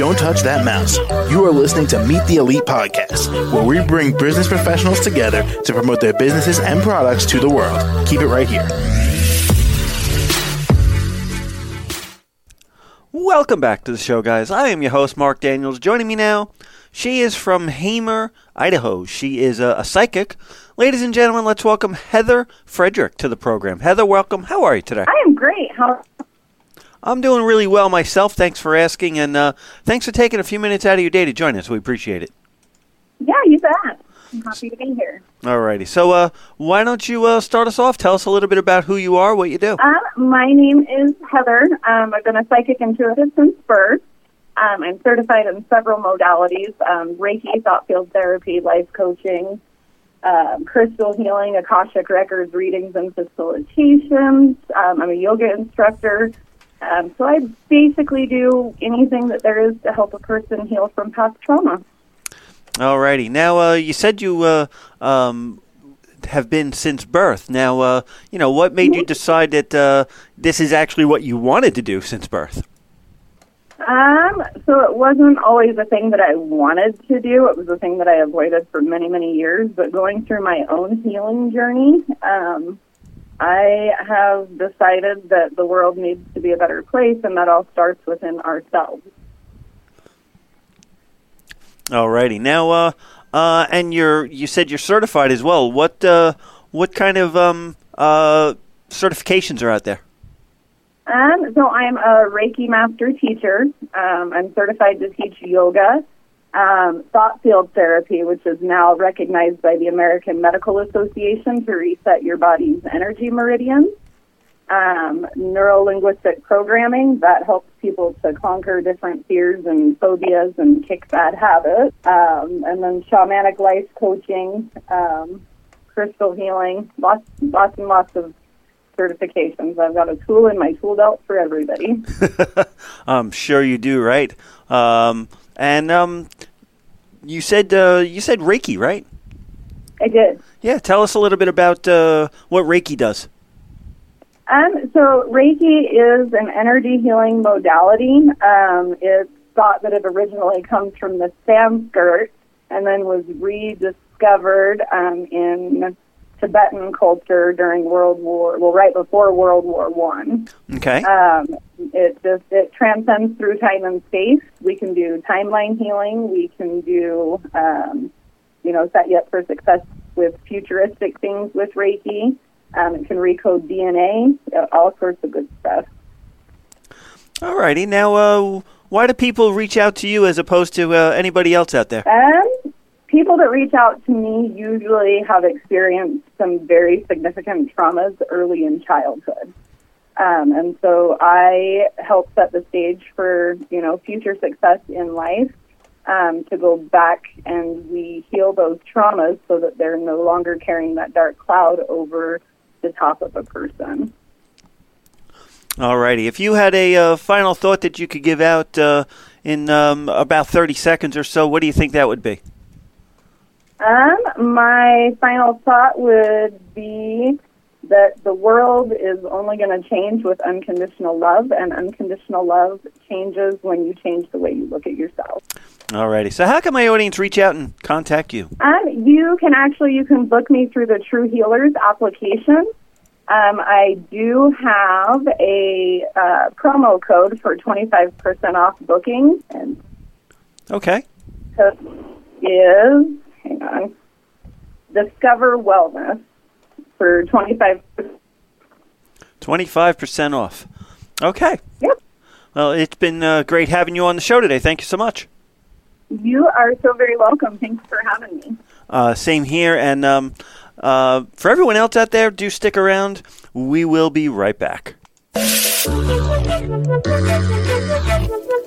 Don't touch that mouse. You are listening to Meet the Elite Podcast, where we bring business professionals together to promote their businesses and products to the world. Keep it right here. Welcome back to the show, guys. I am your host, Mark Daniels. Joining me now, she is from Hamer, Idaho. She is a, a psychic. Ladies and gentlemen, let's welcome Heather Frederick to the program. Heather, welcome. How are you today? I am great. How? I'm doing really well myself. Thanks for asking, and uh, thanks for taking a few minutes out of your day to join us. We appreciate it. Yeah, you bet. I'm happy to be here. Alrighty. So, uh, why don't you uh, start us off? Tell us a little bit about who you are, what you do. Um, my name is Heather. Um, I've been a psychic intuitive since birth. Um, I'm certified in several modalities: um, Reiki, thought field therapy, life coaching, um, crystal healing, akashic records, readings, and facilitations. Um, I'm a yoga instructor. Um, so I basically do anything that there is to help a person heal from past trauma. Alrighty. Now, uh, you said you uh, um, have been since birth. Now, uh, you know what made you decide that uh, this is actually what you wanted to do since birth. Um, so it wasn't always a thing that I wanted to do. It was a thing that I avoided for many, many years. But going through my own healing journey, um, I have decided that the world needs to be a better place, and that all starts within ourselves. Alrighty. Now, uh, uh, and you're you said you're certified as well. What uh, what kind of um, uh, certifications are out there? Um, so I'm a Reiki master teacher. Um, I'm certified to teach yoga, um, thought field therapy, which is now recognized by the American Medical Association to reset your body's energy meridians. Um, neuro linguistic programming that helps people to conquer different fears and phobias and kick bad habits. Um, and then shamanic life coaching, um, crystal healing, lots, lots and lots of certifications. I've got a tool in my tool belt for everybody. I'm sure you do, right? Um, and um, you said uh, you said Reiki, right? I did. Yeah. Tell us a little bit about uh, what Reiki does. Um, so Reiki is an energy healing modality. Um, it's thought that it originally comes from the Sanskrit and then was rediscovered um, in Tibetan culture during World War, well, right before World War One. Okay. Um, it just it transcends through time and space. We can do timeline healing. We can do, um, you know, set you up for success with futuristic things with Reiki. Um, it can recode DNA, uh, all sorts of good stuff. All righty. Now, uh, why do people reach out to you as opposed to uh, anybody else out there? Um, people that reach out to me usually have experienced some very significant traumas early in childhood. Um, and so I help set the stage for, you know, future success in life um, to go back and we heal those traumas so that they're no longer carrying that dark cloud over the top of a person. Alrighty. If you had a uh, final thought that you could give out uh, in um, about 30 seconds or so, what do you think that would be? Um, my final thought would be that the world is only going to change with unconditional love, and unconditional love changes when you change the way you look at yourself. Alrighty. So, how can my audience reach out and contact you? Um, you can actually you can book me through the True Healers application. Um, I do have a uh, promo code for twenty five percent off booking, and Okay. code is hang on, Discover Wellness for twenty five. 25% off. Okay. Yep. Well, it's been uh, great having you on the show today. Thank you so much. You are so very welcome. Thanks for having me. Uh, same here. And um, uh, for everyone else out there, do stick around. We will be right back.